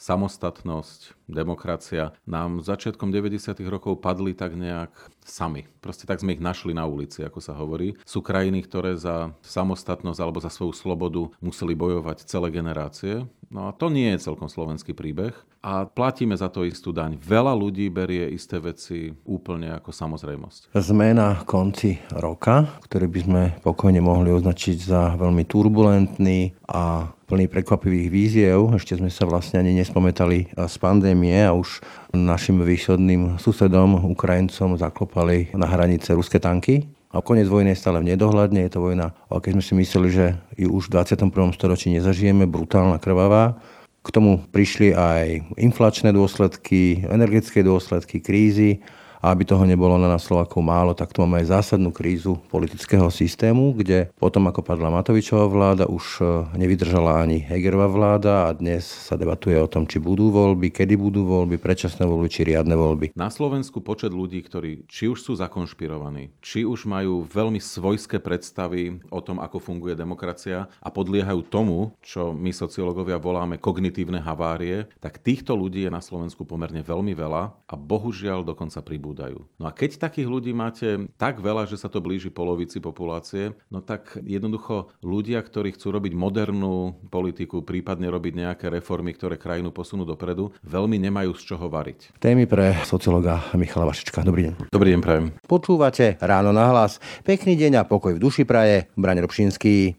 samostatnosť, demokracia nám začiatkom 90. rokov padli tak nejak sami. Proste tak sme ich našli na ulici, ako sa hovorí. Sú krajiny, ktoré za samostatnosť alebo za svoju slobodu museli bojovať celé generácie. No a to nie je celkom slovenský príbeh. A platíme za to istú daň. Veľa ľudí berie isté veci úplne ako samozrejmosť. Sme na konci roka, ktorý by sme pokojne mohli označiť za veľmi turbulentný a plný prekvapivých víziev. Ešte sme sa vlastne ani nespometali z pandémie a už našim východným susedom, Ukrajincom, zaklopali na hranice ruské tanky. A koniec vojny je stále v nedohľadne. Je to vojna, keď sme si mysleli, že ju už v 21. storočí nezažijeme, brutálna, krvavá. K tomu prišli aj inflačné dôsledky, energetické dôsledky, krízy a aby toho nebolo na nás Slovákov málo, tak tu máme aj zásadnú krízu politického systému, kde potom, ako padla Matovičová vláda, už e, nevydržala ani Hegerová vláda a dnes sa debatuje o tom, či budú voľby, kedy budú voľby, predčasné voľby, či riadne voľby. Na Slovensku počet ľudí, ktorí či už sú zakonšpirovaní, či už majú veľmi svojské predstavy o tom, ako funguje demokracia a podliehajú tomu, čo my sociológovia voláme kognitívne havárie, tak týchto ľudí je na Slovensku pomerne veľmi veľa a bohužiaľ dokonca pribúda pribúdajú. No a keď takých ľudí máte tak veľa, že sa to blíži polovici populácie, no tak jednoducho ľudia, ktorí chcú robiť modernú politiku, prípadne robiť nejaké reformy, ktoré krajinu posunú dopredu, veľmi nemajú z čoho variť. Témy pre sociologa Michala Vašička. Dobrý deň. Dobrý deň, prajem. Počúvate Ráno na hlas. Pekný deň a pokoj v duši praje. Braň Robšinský.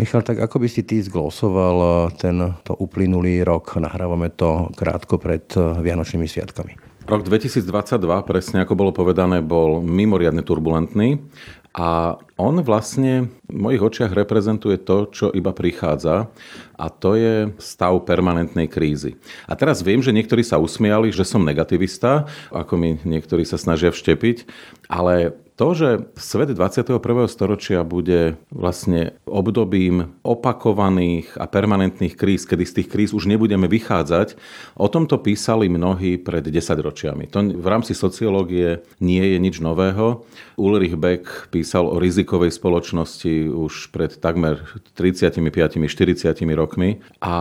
Michal, tak ako by si ty zglosoval eh, tento uplynulý rok? Nahrávame to krátko pred eh, Vianočnými sviatkami. Rok 2022, presne ako bolo povedané, bol mimoriadne turbulentný a on vlastne v mojich očiach reprezentuje to, čo iba prichádza a to je stav permanentnej krízy. A teraz viem, že niektorí sa usmiali, že som negativista, ako mi niektorí sa snažia vštepiť, ale to, že svet 21. storočia bude vlastne obdobím opakovaných a permanentných kríz, kedy z tých kríz už nebudeme vychádzať, o tomto písali mnohí pred 10 ročiami. To v rámci sociológie nie je nič nového. Ulrich Beck písal o rizikovej spoločnosti už pred takmer 35-40 rokmi a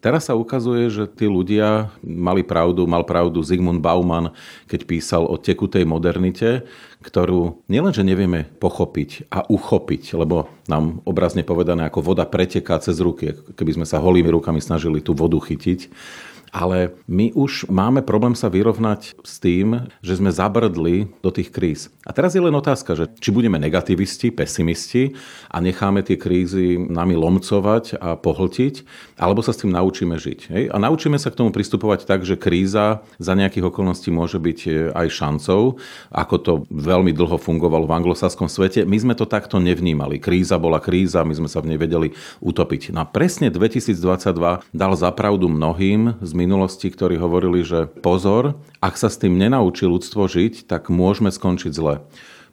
teraz sa ukazuje, že tí ľudia mali pravdu, mal pravdu Zygmunt Bauman, keď písal o tekutej modernite, ktorú nielenže nevieme pochopiť a uchopiť, lebo nám obrazne povedané ako voda preteká cez ruky, keby sme sa holými rukami snažili tú vodu chytiť, ale my už máme problém sa vyrovnať s tým, že sme zabrdli do tých kríz. A teraz je len otázka, že či budeme negativisti, pesimisti a necháme tie krízy nami lomcovať a pohltiť, alebo sa s tým naučíme žiť. Hej? A naučíme sa k tomu pristupovať tak, že kríza za nejakých okolností môže byť e, aj šancou, ako to veľmi dlho fungovalo v anglosaskom svete. My sme to takto nevnímali. Kríza bola kríza, my sme sa v nej vedeli utopiť. No a presne 2022 dal zapravdu mnohým z minulosti, ktorí hovorili, že pozor, ak sa s tým nenaučí ľudstvo žiť, tak môžeme skončiť zle.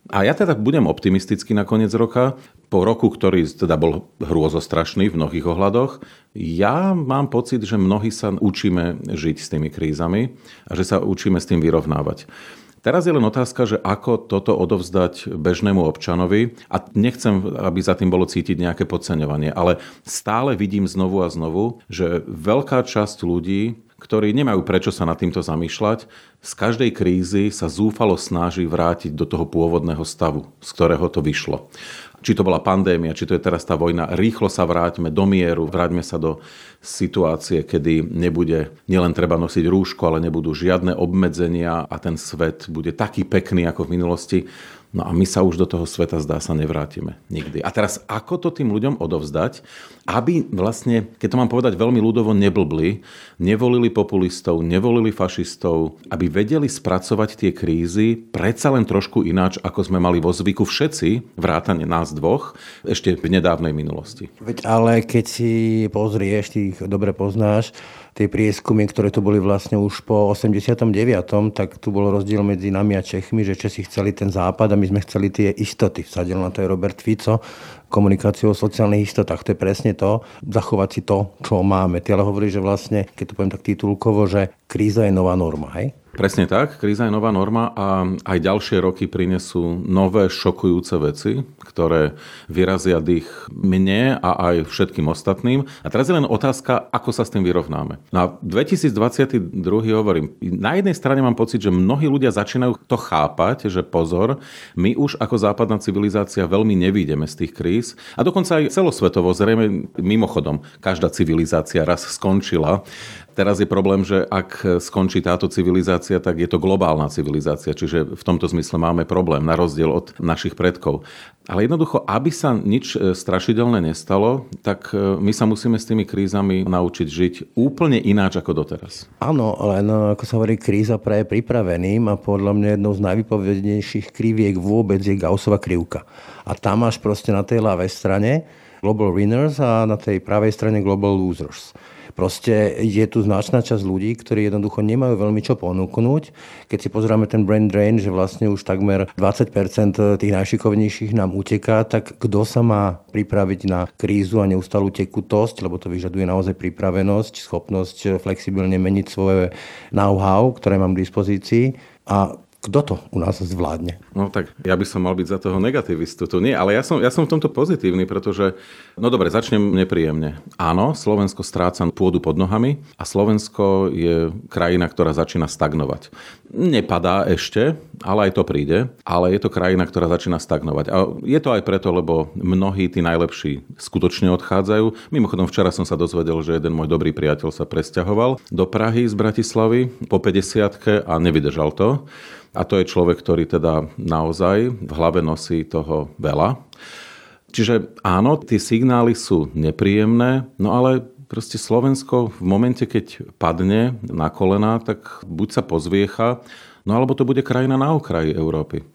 A ja teda budem optimistický na koniec roka. Po roku, ktorý teda bol hrôzostrašný v mnohých ohľadoch, ja mám pocit, že mnohí sa učíme žiť s tými krízami a že sa učíme s tým vyrovnávať. Teraz je len otázka, že ako toto odovzdať bežnému občanovi a nechcem, aby za tým bolo cítiť nejaké podceňovanie, ale stále vidím znovu a znovu, že veľká časť ľudí, ktorí nemajú prečo sa nad týmto zamýšľať, z každej krízy sa zúfalo snaží vrátiť do toho pôvodného stavu, z ktorého to vyšlo či to bola pandémia, či to je teraz tá vojna, rýchlo sa vráťme do mieru, vráťme sa do situácie, kedy nebude nielen treba nosiť rúško, ale nebudú žiadne obmedzenia a ten svet bude taký pekný ako v minulosti. No a my sa už do toho sveta zdá sa nevrátime nikdy. A teraz ako to tým ľuďom odovzdať, aby vlastne, keď to mám povedať veľmi ľudovo, neblbli, nevolili populistov, nevolili fašistov, aby vedeli spracovať tie krízy predsa len trošku ináč, ako sme mali vo zvyku všetci, vrátane nás dvoch, ešte v nedávnej minulosti. Veď ale keď si pozrieš, ty ich dobre poznáš, tie prieskumy, ktoré tu boli vlastne už po 89., tak tu bol rozdiel medzi nami a Čechmi, že Česi chceli ten západ a my sme chceli tie istoty. Vsadil na to aj Robert Fico, komunikáciu o sociálnych istotách. To je presne to, zachovať si to, čo máme. Ty ale hovorí, že vlastne, keď to poviem tak titulkovo, že kríza je nová norma, hej? Presne tak, kríza je nová norma a aj ďalšie roky prinesú nové šokujúce veci, ktoré vyrazia dých mne a aj všetkým ostatným. A teraz je len otázka, ako sa s tým vyrovnáme. Na 2022 hovorím, na jednej strane mám pocit, že mnohí ľudia začínajú to chápať, že pozor, my už ako západná civilizácia veľmi nevídeme z tých kríz. A dokonca aj celosvetovo, zrejme mimochodom, každá civilizácia raz skončila Teraz je problém, že ak skončí táto civilizácia, tak je to globálna civilizácia, čiže v tomto zmysle máme problém, na rozdiel od našich predkov. Ale jednoducho, aby sa nič e, strašidelné nestalo, tak e, my sa musíme s tými krízami naučiť žiť úplne ináč ako doteraz. Áno, len e, ako sa hovorí, kríza praje pripraveným a podľa mňa jednou z najvypovednejších kriviek vôbec je Gaussova krivka. A tam máš proste na tej ľavej strane Global Winners a na tej pravej strane Global Losers. Proste je tu značná časť ľudí, ktorí jednoducho nemajú veľmi čo ponúknuť. Keď si pozrieme ten brand drain, že vlastne už takmer 20% tých najšikovnejších nám uteká, tak kto sa má pripraviť na krízu a neustalú tekutosť, lebo to vyžaduje naozaj pripravenosť, schopnosť flexibilne meniť svoje know-how, ktoré mám k dispozícii. A kto to u nás zvládne? No tak ja by som mal byť za toho negativistu. To nie, ale ja som, ja som v tomto pozitívny, pretože, no dobre, začnem nepríjemne. Áno, Slovensko stráca pôdu pod nohami a Slovensko je krajina, ktorá začína stagnovať. Nepadá ešte, ale aj to príde, ale je to krajina, ktorá začína stagnovať. A je to aj preto, lebo mnohí tí najlepší skutočne odchádzajú. Mimochodom, včera som sa dozvedel, že jeden môj dobrý priateľ sa presťahoval do Prahy z Bratislavy po 50 a nevydržal to. A to je človek, ktorý teda naozaj v hlave nosí toho veľa. Čiže áno, tie signály sú nepríjemné, no ale proste Slovensko v momente, keď padne na kolena, tak buď sa pozviecha, no alebo to bude krajina na okraji Európy.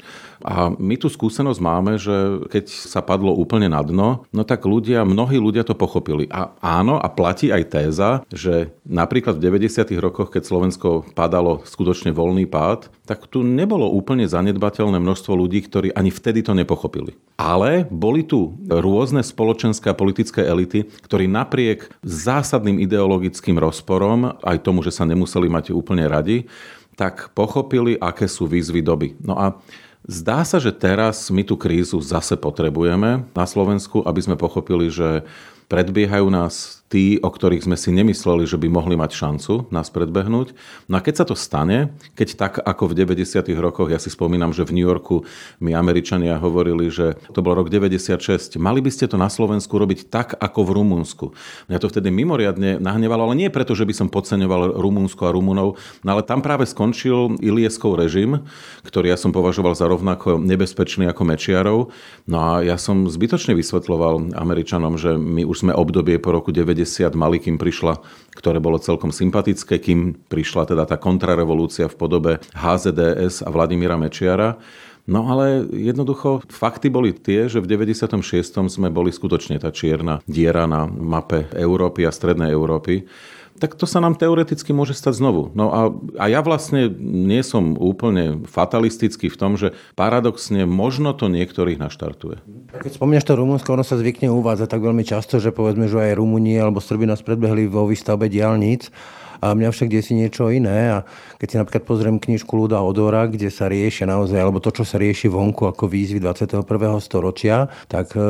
A my tu skúsenosť máme, že keď sa padlo úplne na dno, no tak ľudia, mnohí ľudia to pochopili. A áno, a platí aj téza, že napríklad v 90. rokoch, keď Slovensko padalo skutočne voľný pád, tak tu nebolo úplne zanedbateľné množstvo ľudí, ktorí ani vtedy to nepochopili. Ale boli tu rôzne spoločenské a politické elity, ktorí napriek zásadným ideologickým rozporom, aj tomu, že sa nemuseli mať úplne radi, tak pochopili, aké sú výzvy doby. No a Zdá sa, že teraz my tú krízu zase potrebujeme na Slovensku, aby sme pochopili, že predbiehajú nás tí, o ktorých sme si nemysleli, že by mohli mať šancu nás predbehnúť. No a keď sa to stane, keď tak ako v 90. rokoch, ja si spomínam, že v New Yorku mi Američania hovorili, že to bol rok 96, mali by ste to na Slovensku robiť tak ako v Rumunsku. Mňa to vtedy mimoriadne nahnevalo, ale nie preto, že by som podceňoval Rumunsko a Rumunov, no ale tam práve skončil Ilieskov režim, ktorý ja som považoval za rovnako nebezpečný ako Mečiarov. No a ja som zbytočne vysvetloval Američanom, že my už sme obdobie po roku 90 90 mali, kým prišla, ktoré bolo celkom sympatické, kým prišla teda tá kontrarevolúcia v podobe HZDS a Vladimíra Mečiara. No ale jednoducho fakty boli tie, že v 96. sme boli skutočne tá čierna diera na mape Európy a Strednej Európy tak to sa nám teoreticky môže stať znovu. No a, a ja vlastne nie som úplne fatalistický v tom, že paradoxne možno to niektorých naštartuje. Keď spomínaš to Rumunsko, ono sa zvykne uvádzať tak veľmi často, že povedzme, že aj Rumunie alebo Srby nás predbehli vo výstavbe diálnic a mňa však si niečo iné. A keď si napríklad pozriem knižku Luda Odora, kde sa riešia naozaj, alebo to, čo sa rieši vonku ako výzvy 21. storočia, tak e,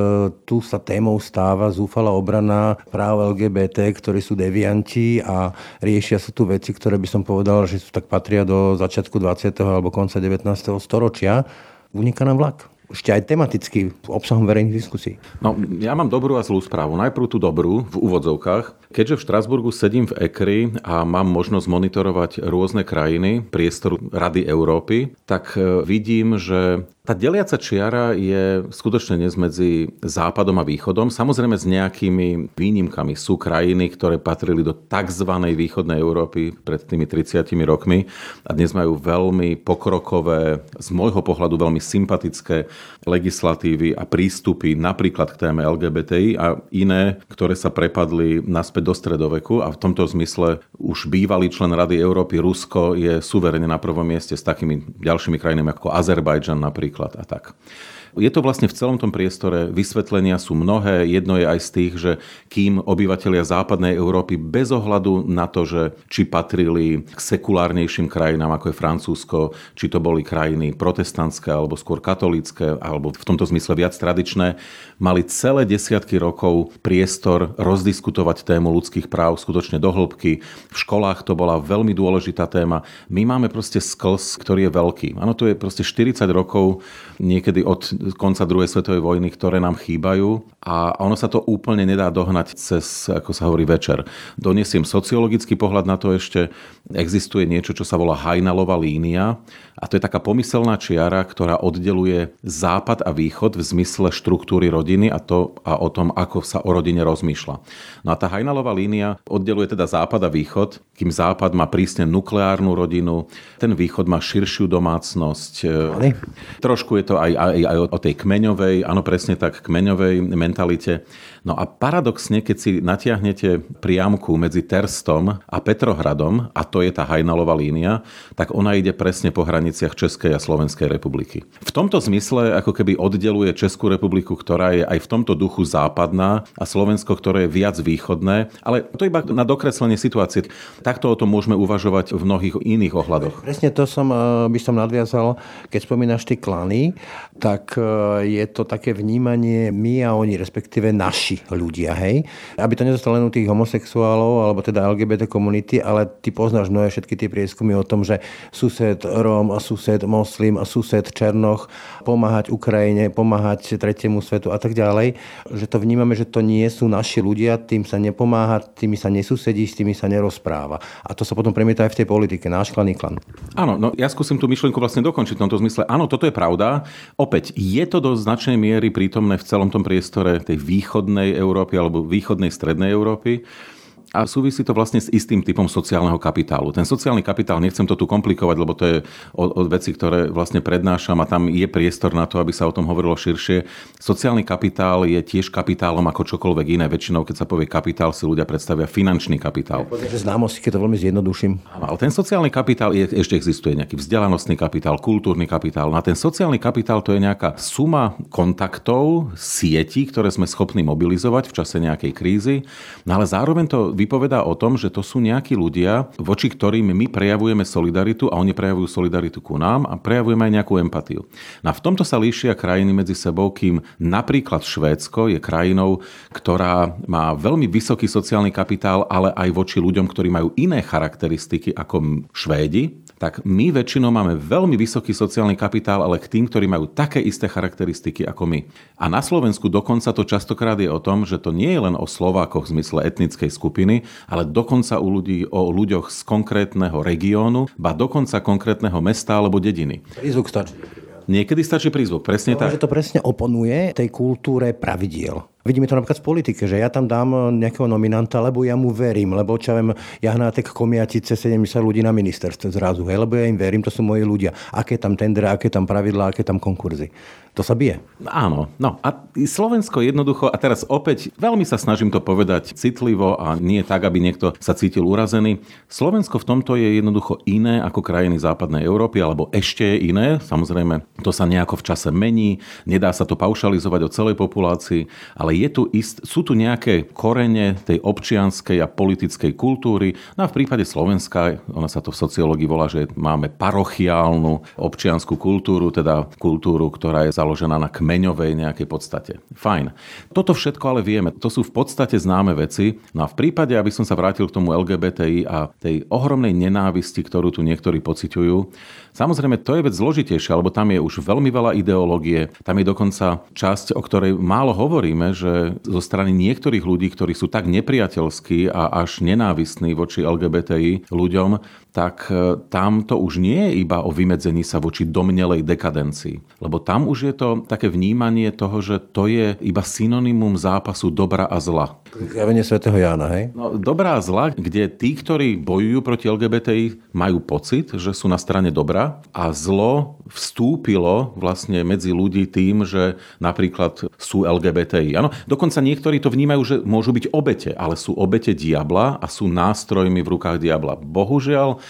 tu sa témou stáva zúfala obrana práv LGBT, ktorí sú devianti a riešia sa tu veci, ktoré by som povedal, že sú tak patria do začiatku 20. alebo konca 19. storočia. Uniká nám vlak ešte aj tematicky obsahom verejných diskusí. No, ja mám dobrú a zlú správu. Najprv tú dobrú v úvodzovkách. Keďže v Štrasburgu sedím v ECRI a mám možnosť monitorovať rôzne krajiny, priestor Rady Európy, tak e, vidím, že Tá deliaca čiara je skutočne dnes medzi západom a východom. Samozrejme s nejakými výnimkami. Sú krajiny, ktoré patrili do tzv. východnej Európy pred tými 30 rokmi a dnes majú veľmi pokrokové, z môjho pohľadu veľmi sympatické legislatívy a prístupy napríklad k téme LGBTI a iné, ktoré sa prepadli naspäť do stredoveku a v tomto zmysle už bývalý člen Rady Európy Rusko je suverene na prvom mieste s takými ďalšími krajinami ako Azerbajdžan napríklad napríklad a tak. Je to vlastne v celom tom priestore, vysvetlenia sú mnohé, jedno je aj z tých, že kým obyvateľia západnej Európy bez ohľadu na to, že či patrili k sekulárnejším krajinám ako je Francúzsko, či to boli krajiny protestantské alebo skôr katolícke, alebo v tomto zmysle viac tradičné, mali celé desiatky rokov priestor rozdiskutovať tému ľudských práv skutočne do hĺbky. V školách to bola veľmi dôležitá téma. My máme proste sklz, ktorý je veľký. Áno, to je proste 40 rokov niekedy od konca druhej svetovej vojny, ktoré nám chýbajú a ono sa to úplne nedá dohnať cez, ako sa hovorí, večer. Donesiem sociologický pohľad na to ešte. Existuje niečo, čo sa volá Hajnalová línia a to je taká pomyselná čiara, ktorá oddeluje západ a východ v zmysle štruktúry rodiny a, to, a o tom, ako sa o rodine rozmýšľa. No a tá Hajnalová línia oddeluje teda západ a východ, kým západ má prísne nukleárnu rodinu, ten východ má širšiu domácnosť. Ale? Trošku je to aj, aj, aj o tej kmeňovej, áno presne tak, kmeňovej mentalite. No a paradoxne, keď si natiahnete priamku medzi Terstom a Petrohradom, a to je tá Hajnalová línia, tak ona ide presne po hraniciach Českej a Slovenskej republiky. V tomto zmysle ako keby oddeluje Českú republiku, ktorá je aj v tomto duchu západná a Slovensko, ktoré je viac východné, ale to iba na dokreslenie situácie. Takto o tom môžeme uvažovať v mnohých iných ohľadoch. Presne to som, eh, by som nadviazal, keď spomínaš tie klany, tak e, je to také vnímanie my a oni, respektíve naši ľudia, hej. Aby to nezostalo len u tých homosexuálov, alebo teda LGBT komunity, ale ty poznáš mnohé všetky tie prieskumy o tom, že sused Róm sused Moslim a sused Černoch, pomáhať Ukrajine, pomáhať tretiemu svetu a tak ďalej, že to vnímame, že to nie sú naši ľudia, tým sa nepomáha, tými sa nesusedí, s tými sa nerozpráva. A to sa potom premieta aj v tej politike, náš klan klan. Áno, no ja skúsim tú myšlienku vlastne dokončiť v tomto zmysle. Áno, toto je pravda. Opäť, je to do značnej miery prítomné v celom tom priestore tej východnej Európy alebo východnej strednej Európy. A súvisí to vlastne s istým typom sociálneho kapitálu. Ten sociálny kapitál, nechcem to tu komplikovať, lebo to je od, od veci, ktoré vlastne prednášam a tam je priestor na to, aby sa o tom hovorilo širšie. Sociálny kapitál je tiež kapitálom ako čokoľvek iné. Väčšinou, keď sa povie kapitál, si ľudia predstavia finančný kapitál. Známosti, keď to veľmi zjednoduším. Ale ten sociálny kapitál je, ešte existuje nejaký vzdelanostný kapitál, kultúrny kapitál. Na ten sociálny kapitál to je nejaká suma kontaktov, sietí, ktoré sme schopní mobilizovať v čase nejakej krízy, no ale zároveň to vypovedá o tom, že to sú nejakí ľudia, voči ktorým my prejavujeme solidaritu a oni prejavujú solidaritu ku nám a prejavujeme aj nejakú empatiu. No a v tomto sa líšia krajiny medzi sebou, kým napríklad Švédsko je krajinou, ktorá má veľmi vysoký sociálny kapitál, ale aj voči ľuďom, ktorí majú iné charakteristiky ako Švédi, tak my väčšinou máme veľmi vysoký sociálny kapitál, ale k tým, ktorí majú také isté charakteristiky ako my. A na Slovensku dokonca to častokrát je o tom, že to nie je len o Slovákoch v zmysle etnickej skupiny, ale dokonca u ľudí, o ľuďoch z konkrétneho regiónu, ba dokonca konkrétneho mesta alebo dediny. Prízvuk stačí. Niekedy stačí prízvuk, presne no, tak. Že to presne oponuje tej kultúre pravidiel. Vidíme to napríklad v politike, že ja tam dám nejakého nominanta, lebo ja mu verím, lebo čo viem, Jahnátek Komiatice 70 ľudí na ministerstve zrazu, hej, lebo ja im verím, to sú moji ľudia. Aké tam tendre, aké tam pravidlá, aké tam konkurzy. To sa bije. Áno, no a Slovensko jednoducho, a teraz opäť veľmi sa snažím to povedať citlivo a nie tak, aby niekto sa cítil urazený. Slovensko v tomto je jednoducho iné ako krajiny západnej Európy, alebo ešte je iné. Samozrejme, to sa nejako v čase mení, nedá sa to paušalizovať o celej populácii, ale je tu ist, sú tu nejaké korene tej občianskej a politickej kultúry. No a v prípade Slovenska, ona sa to v sociológii volá, že máme parochiálnu občianskú kultúru, teda kultúru, ktorá je založená na kmeňovej nejakej podstate. Fajn. Toto všetko ale vieme. To sú v podstate známe veci. No a v prípade, aby som sa vrátil k tomu LGBTI a tej ohromnej nenávisti, ktorú tu niektorí pociťujú, Samozrejme, to je vec zložitejšia, lebo tam je už veľmi veľa ideológie. Tam je dokonca časť, o ktorej málo hovoríme, že zo strany niektorých ľudí, ktorí sú tak nepriateľskí a až nenávistní voči LGBTI ľuďom, tak e, tam to už nie je iba o vymedzení sa voči domnelej dekadencii. Lebo tam už je to také vnímanie toho, že to je iba synonymum zápasu dobra a zla. Zjavenie svätého Jána, hej? No, dobrá a zla, kde tí, ktorí bojujú proti LGBTI, majú pocit, že sú na strane dobra a zlo vstúpilo vlastne medzi ľudí tým, že napríklad sú LGBTI. Ano, dokonca niektorí to vnímajú, že môžu byť obete, ale sú obete diabla a sú nástrojmi v rukách diabla. Bohužiaľ,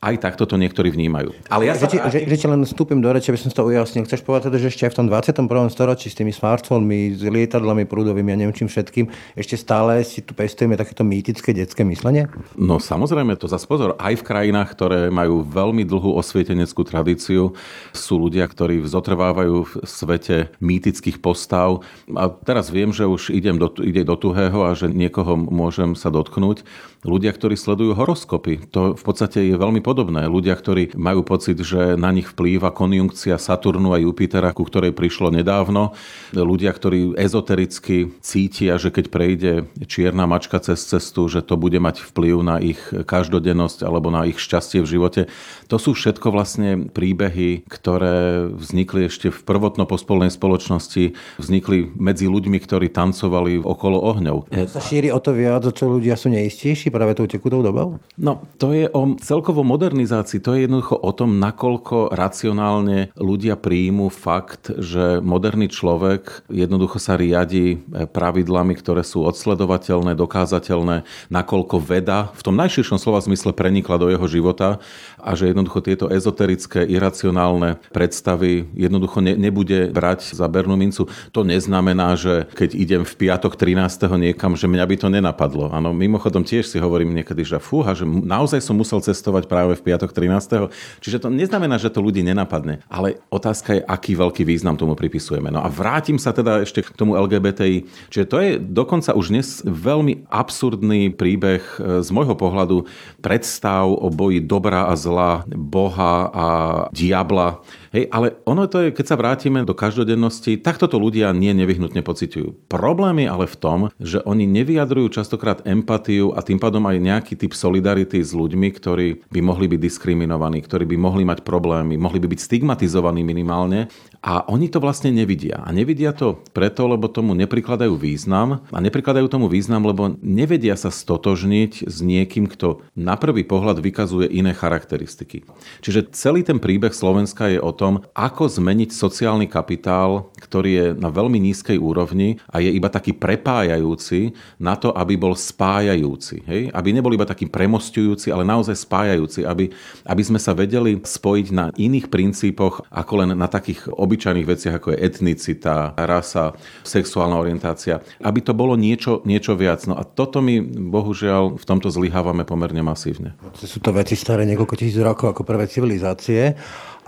aj takto to niektorí vnímajú. Ale ja že, sa... že, že, len vstúpim do reči, aby som to ujasnil. Chceš povedať teda, že ešte aj v tom 21. storočí s tými smartfónmi, s lietadlami prúdovými a neviem čím všetkým, ešte stále si tu pestujeme takéto mýtické detské myslenie? No samozrejme, to zase pozor. Aj v krajinách, ktoré majú veľmi dlhú osvieteneckú tradíciu, sú ľudia, ktorí zotrvávajú v svete mýtických postav. A teraz viem, že už idem do, ide do tuhého a že niekoho môžem sa dotknúť. Ľudia, ktorí sledujú horoskopy, to v podstate je veľmi podobné. Ľudia, ktorí majú pocit, že na nich vplýva konjunkcia Saturnu a Jupitera, ku ktorej prišlo nedávno. Ľudia, ktorí ezotericky cítia, že keď prejde čierna mačka cez cestu, že to bude mať vplyv na ich každodennosť alebo na ich šťastie v živote. To sú všetko vlastne príbehy, ktoré vznikli ešte v prvotno pospolnej spoločnosti, vznikli medzi ľuďmi, ktorí tancovali okolo ohňov. Sa šíri o to viac, čo ľudia sú neistejší práve tou tekutou dobou? No, to je o celkovo modernizácii. To je jednoducho o tom, nakoľko racionálne ľudia príjmu fakt, že moderný človek jednoducho sa riadi pravidlami, ktoré sú odsledovateľné, dokázateľné, nakoľko veda v tom najširšom slova zmysle prenikla do jeho života a že jednoducho tieto ezoterické, iracionálne predstavy jednoducho ne, nebude brať za bernú mincu. To neznamená, že keď idem v piatok 13. niekam, že mňa by to nenapadlo. Áno, mimochodom tiež si hovorím niekedy, že fúha, že naozaj som musel cestovať práve v piatok 13. Čiže to neznamená, že to ľudí nenapadne. Ale otázka je, aký veľký význam tomu pripisujeme. No a vrátim sa teda ešte k tomu LGBTI. Čiže to je dokonca už dnes veľmi absurdný príbeh e, z môjho pohľadu predstav o boji dobra a zla, Boha a diabla. Hej, ale ono to je, keď sa vrátime do každodennosti, takto to ľudia nie nevyhnutne pociťujú. Problém je ale v tom, že oni nevyjadrujú častokrát empatiu a tým pádom aj nejaký typ solidarity s ľuďmi, ktorí by mohli byť diskriminovaní, ktorí by mohli mať problémy, mohli by byť stigmatizovaní minimálne a oni to vlastne nevidia. A nevidia to preto, lebo tomu neprikladajú význam. A neprikladajú tomu význam, lebo nevedia sa stotožniť s niekým, kto na prvý pohľad vykazuje iné charakteristiky. Čiže celý ten príbeh Slovenska je o tom, ako zmeniť sociálny kapitál, ktorý je na veľmi nízkej úrovni a je iba taký prepájajúci na to, aby bol spájajúci. Hej? Aby nebol iba taký premostujúci, ale naozaj spájajúci. Aby, aby sme sa vedeli spojiť na iných princípoch, ako len na takých obyčajných veciach, ako je etnicita, rasa, sexuálna orientácia, aby to bolo niečo, niečo viac. No a toto my bohužiaľ v tomto zlyhávame pomerne masívne. Sú to veci staré niekoľko tisíc rokov ako prvé civilizácie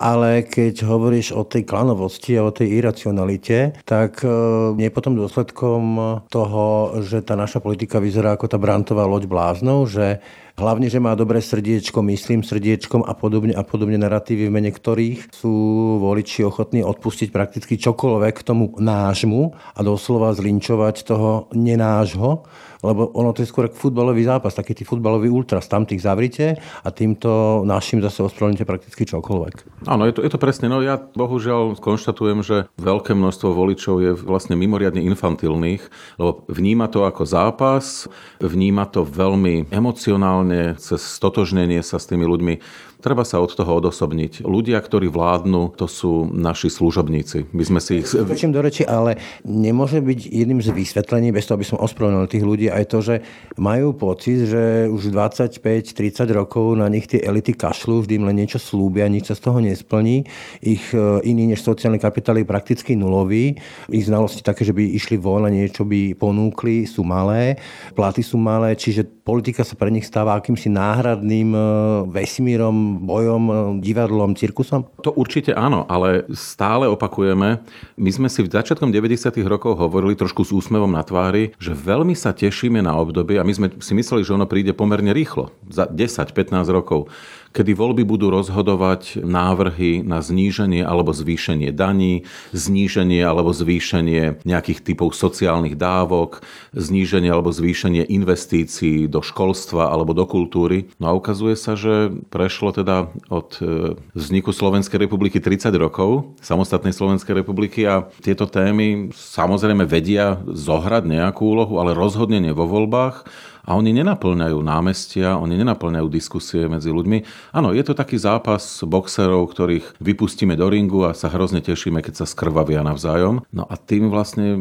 ale keď hovoríš o tej klanovosti a o tej iracionalite, tak e, je potom dôsledkom toho, že tá naša politika vyzerá ako tá brantová loď bláznov, že Hlavne, že má dobré srdiečko, myslím srdiečkom a podobne, a podobne narratívy, v mene ktorých sú voliči ochotní odpustiť prakticky čokoľvek k tomu nášmu a doslova zlinčovať toho nenášho lebo ono to je skôr futbalový zápas, taký tí futbalový ultras, tam tých zavrite a týmto našim zase ospravedlníte prakticky čokoľvek. Áno, je to, je to presne. No ja bohužiaľ konštatujem, že veľké množstvo voličov je vlastne mimoriadne infantilných, lebo vníma to ako zápas, vníma to veľmi emocionálne, cez stotožnenie sa s tými ľuďmi Treba sa od toho odosobniť. Ľudia, ktorí vládnu, to sú naši služobníci. My sme si ich... Skočím do reči, ale nemôže byť jedným z vysvetlení, bez toho, aby som ospravedlnil tých ľudí, aj to, že majú pocit, že už 25-30 rokov na nich tie elity kašľú, vždy im len niečo slúbia, nič sa z toho nesplní. Ich e, iný než sociálny kapitál je prakticky nulový. Ich znalosti také, že by išli von a niečo by ponúkli, sú malé. Platy sú malé, čiže politika sa pre nich stáva akýmsi náhradným e, vesmírom, bojom, e, divadlom, cirkusom? To určite áno, ale stále opakujeme. My sme si v začiatkom 90. rokov hovorili trošku s úsmevom na tvári, že veľmi sa tešíme na obdobie a my sme si mysleli, že ono príde pomerne rýchlo, za 10-15 rokov, kedy voľby budú rozhodovať návrhy na zníženie alebo zvýšenie daní, zníženie alebo zvýšenie nejakých typov sociálnych dávok, zníženie alebo zvýšenie investícií do školstva alebo do kultúry. No a ukazuje sa, že prešlo teda od e, vzniku Slovenskej republiky 30 rokov, samostatnej Slovenskej republiky a tieto témy samozrejme vedia zohrať nejakú úlohu, ale rozhodne vo voľbách a oni nenaplňajú námestia, oni nenaplňajú diskusie medzi ľuďmi. Áno, je to taký zápas boxerov, ktorých vypustíme do ringu a sa hrozne tešíme, keď sa skrvavia navzájom. No a tým vlastne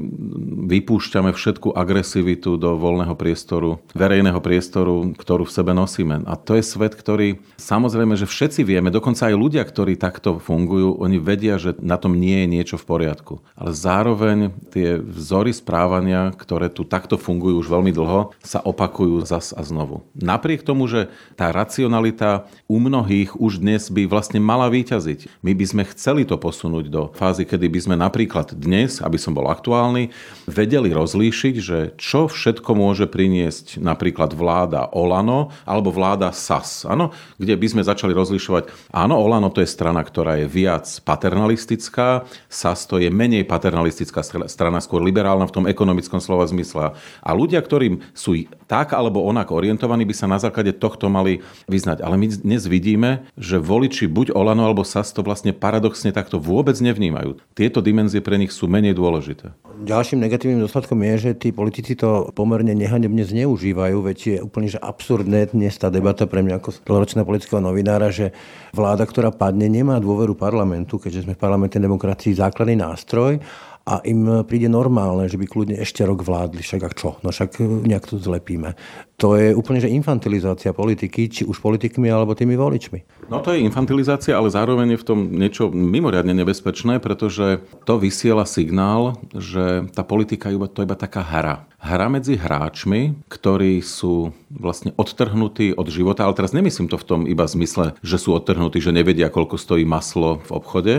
vypúšťame všetku agresivitu do voľného priestoru, verejného priestoru, ktorú v sebe nosíme. A to je svet, ktorý samozrejme, že všetci vieme, dokonca aj ľudia, ktorí takto fungujú, oni vedia, že na tom nie je niečo v poriadku. Ale zároveň tie vzory správania, ktoré tu takto fungujú už veľmi dlho, sa opakujú opakujú zas a znovu. Napriek tomu, že tá racionalita u mnohých už dnes by vlastne mala výťaziť. My by sme chceli to posunúť do fázy, kedy by sme napríklad dnes, aby som bol aktuálny, vedeli rozlíšiť, že čo všetko môže priniesť napríklad vláda Olano alebo vláda SAS, ano? kde by sme začali rozlišovať, áno, Olano to je strana, ktorá je viac paternalistická, SAS to je menej paternalistická strana, skôr liberálna v tom ekonomickom slova zmysle. A ľudia, ktorým sú tá tak alebo onak orientovaní by sa na základe tohto mali vyznať. Ale my dnes vidíme, že voliči buď Olano alebo SAS to vlastne paradoxne takto vôbec nevnímajú. Tieto dimenzie pre nich sú menej dôležité. Ďalším negatívnym dôsledkom je, že tí politici to pomerne nehanebne zneužívajú, veď je úplne že absurdné dnes tá debata pre mňa ako dlhoročného politického novinára, že vláda, ktorá padne, nemá dôveru parlamentu, keďže sme v parlamentnej demokracii základný nástroj a im príde normálne, že by kľudne ešte rok vládli, však a čo, no však e, nejak to zlepíme. To je úplne že infantilizácia politiky, či už politikmi alebo tými voličmi. No to je infantilizácia, ale zároveň je v tom niečo mimoriadne nebezpečné, pretože to vysiela signál, že tá politika je to iba taká hra hra medzi hráčmi, ktorí sú vlastne odtrhnutí od života, ale teraz nemyslím to v tom iba zmysle, že sú odtrhnutí, že nevedia, koľko stojí maslo v obchode,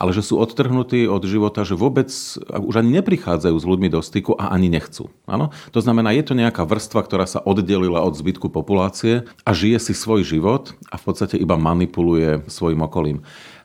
ale že sú odtrhnutí od života, že vôbec už ani neprichádzajú s ľuďmi do styku a ani nechcú. Áno? To znamená, je to nejaká vrstva, ktorá sa oddelila od zbytku populácie a žije si svoj život a v podstate iba manipuluje svojim okolím.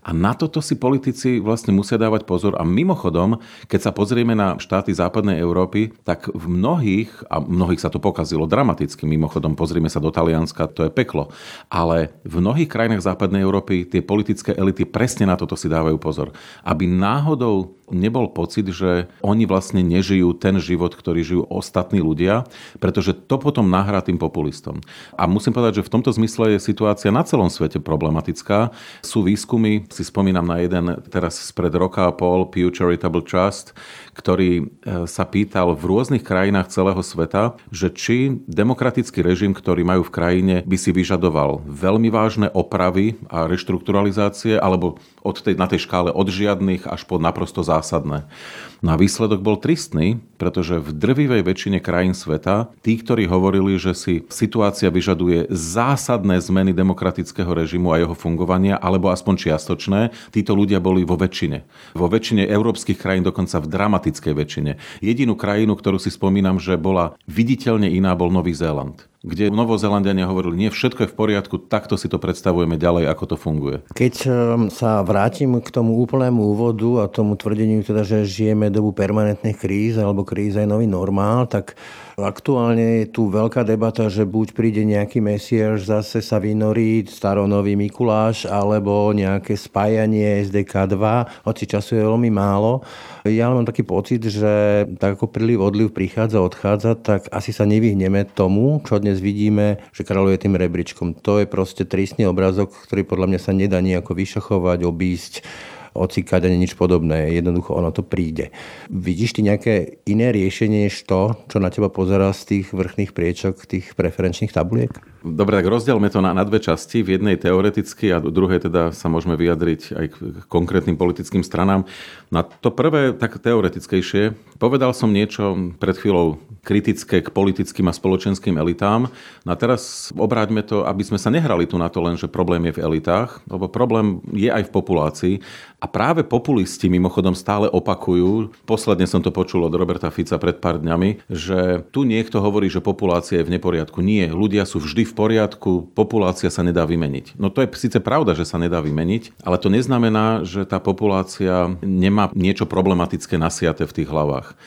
A na toto si politici vlastne musia dávať pozor. A mimochodom, keď sa pozrieme na štáty západnej Európy, tak v mnohých, a mnohých sa to pokazilo dramaticky, mimochodom pozrieme sa do Talianska, to je peklo. Ale v mnohých krajinách západnej Európy tie politické elity presne na toto si dávajú pozor. Aby náhodou nebol pocit, že oni vlastne nežijú ten život, ktorý žijú ostatní ľudia, pretože to potom nahrá tým populistom. A musím povedať, že v tomto zmysle je situácia na celom svete problematická. Sú výskumy, si spomínam na jeden teraz spred roka a pol, Pew Charitable Trust, ktorý e, sa pýtal v rôznych krajinách celého sveta, že či demokratický režim, ktorý majú v krajine, by si vyžadoval veľmi vážne opravy a reštrukturalizácie, alebo od tej, na tej škále od žiadnych až po naprosto zásadné. No a výsledok bol tristný, pretože v drvivej väčšine krajín sveta tí, ktorí hovorili, že si situácia vyžaduje zásadné zmeny demokratického režimu a jeho fungovania, alebo aspoň čiastočné, títo ľudia boli vo väčšine. Vo väčšine európskych krajín, dokonca v dramatickej väčšine. Jedinú krajinu, ktorú si spomínam, že bola viditeľne iná, bol Nový Zéland kde Novozelandiania hovorili, nie všetko je v poriadku, takto si to predstavujeme ďalej, ako to funguje. Keď ehm, sa vrátim k tomu úplnému úvodu a tomu tvrdeniu, teda, že žijeme dobu permanentných kríz alebo kríza je nový normál, tak Aktuálne je tu veľká debata, že buď príde nejaký mesiaž, zase sa vynorí staronový Mikuláš, alebo nejaké spájanie SDK 2, hoci času je veľmi málo. Ja mám taký pocit, že tak ako príliv odliv prichádza, odchádza, tak asi sa nevyhneme tomu, čo dnes vidíme, že kráľuje tým rebríčkom. To je proste tristný obrazok, ktorý podľa mňa sa nedá nejako vyšachovať, obísť ocikať ani nič podobné. Jednoducho ono to príde. Vidíš ty nejaké iné riešenie než to, čo na teba pozerá z tých vrchných priečok, tých preferenčných tabuliek? Dobre, tak rozdielme to na, na dve časti. V jednej teoreticky a druhej teda sa môžeme vyjadriť aj k konkrétnym politickým stranám. Na to prvé, tak teoretickejšie, povedal som niečo pred chvíľou kritické k politickým a spoločenským elitám. No a teraz obráťme to, aby sme sa nehrali tu na to len, že problém je v elitách, lebo problém je aj v populácii. A práve populisti mimochodom stále opakujú, posledne som to počul od Roberta Fica pred pár dňami, že tu niekto hovorí, že populácia je v neporiadku. Nie, ľudia sú vždy v poriadku, populácia sa nedá vymeniť. No to je síce pravda, že sa nedá vymeniť, ale to neznamená, že tá populácia nemá niečo problematické nasiate v tých hlavách.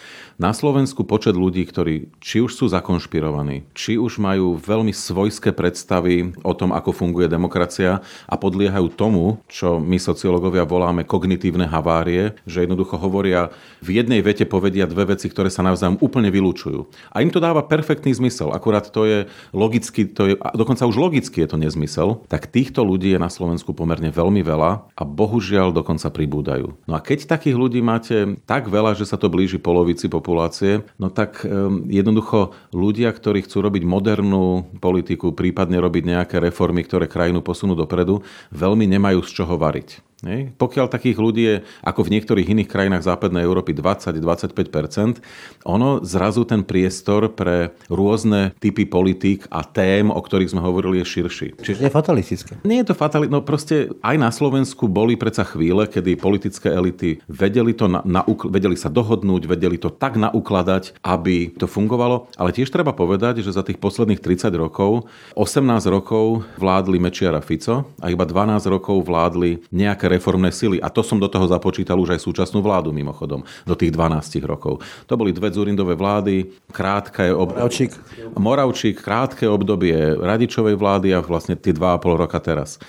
Na Slovensku počet ľudí, ktorí či už sú zakonšpirovaní, či už majú veľmi svojské predstavy o tom, ako funguje demokracia a podliehajú tomu, čo my sociológovia voláme kognitívne havárie, že jednoducho hovoria, v jednej vete povedia dve veci, ktoré sa navzájom úplne vylúčujú. A im to dáva perfektný zmysel, akurát to je logicky, to je, dokonca už logicky je to nezmysel, tak týchto ľudí je na Slovensku pomerne veľmi veľa a bohužiaľ dokonca pribúdajú. No a keď takých ľudí máte tak veľa, že sa to blíži polovici populácie, populácie, no tak jednoducho ľudia, ktorí chcú robiť modernú politiku, prípadne robiť nejaké reformy, ktoré krajinu posunú dopredu, veľmi nemajú z čoho variť. Hej. Pokiaľ takých ľudí je, ako v niektorých iných krajinách západnej Európy, 20-25%, ono zrazu ten priestor pre rôzne typy politík a tém, o ktorých sme hovorili, je širší. Čiže je fatalistické. Nie je to fatalistické. No proste aj na Slovensku boli predsa chvíle, kedy politické elity vedeli, to na, na, vedeli sa dohodnúť, vedeli to tak naukladať, aby to fungovalo. Ale tiež treba povedať, že za tých posledných 30 rokov 18 rokov vládli Mečiara Fico a iba 12 rokov vládli nejaké reformné sily. A to som do toho započítal už aj súčasnú vládu mimochodom, do tých 12 rokov. To boli dve Zurindové vlády, krátke ob... Moravčík. Moravčík, krátke obdobie Radičovej vlády a vlastne tie 2,5 roka teraz.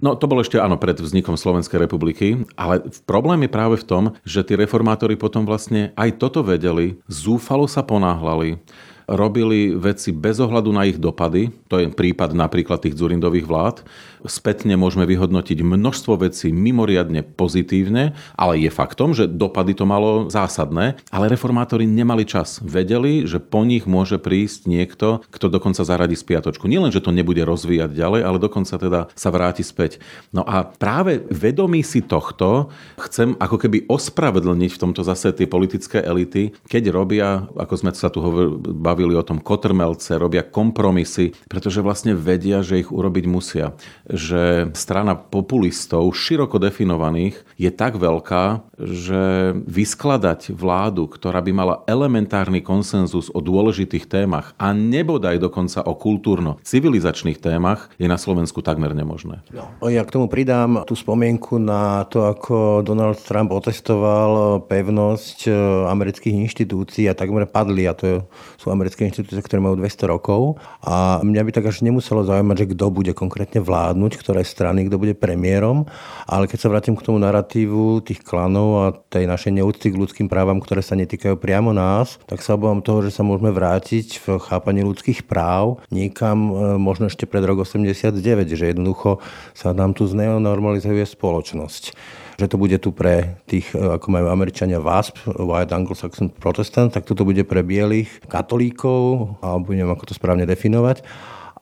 No to bolo ešte áno pred vznikom Slovenskej republiky, ale problém je práve v tom, že tí reformátori potom vlastne aj toto vedeli, zúfalo sa ponáhľali, robili veci bez ohľadu na ich dopady, to je prípad napríklad tých Zurindových vlád, spätne môžeme vyhodnotiť množstvo vecí mimoriadne pozitívne, ale je faktom, že dopady to malo zásadné, ale reformátori nemali čas. Vedeli, že po nich môže prísť niekto, kto dokonca zaradí spiatočku. Nielen, že to nebude rozvíjať ďalej, ale dokonca teda sa vráti späť. No a práve vedomí si tohto chcem ako keby ospravedlniť v tomto zase tie politické elity, keď robia, ako sme sa tu bavili o tom kotrmelce, robia kompromisy, pretože vlastne vedia, že ich urobiť musia že strana populistov, široko definovaných, je tak veľká, že vyskladať vládu, ktorá by mala elementárny konsenzus o dôležitých témach a nebodaj dokonca o kultúrno-civilizačných témach, je na Slovensku takmer nemožné. No, ja k tomu pridám tú spomienku na to, ako Donald Trump otestoval pevnosť e, amerických inštitúcií a takmer padli, a to sú americké inštitúcie, ktoré majú 200 rokov. A mňa by tak až nemuselo zaujímať, že kto bude konkrétne vládnuť rozhodnúť, ktoré strany, kto bude premiérom. Ale keď sa vrátim k tomu narratívu tých klanov a tej našej neúcty k ľudským právam, ktoré sa netýkajú priamo nás, tak sa obávam toho, že sa môžeme vrátiť v chápaní ľudských práv niekam e, možno ešte pred rok 89, že jednoducho sa nám tu zneonormalizuje spoločnosť že to bude tu pre tých, e, ako majú Američania WASP, White Anglo-Saxon Protestant, tak toto bude pre bielých katolíkov, alebo neviem, ako to správne definovať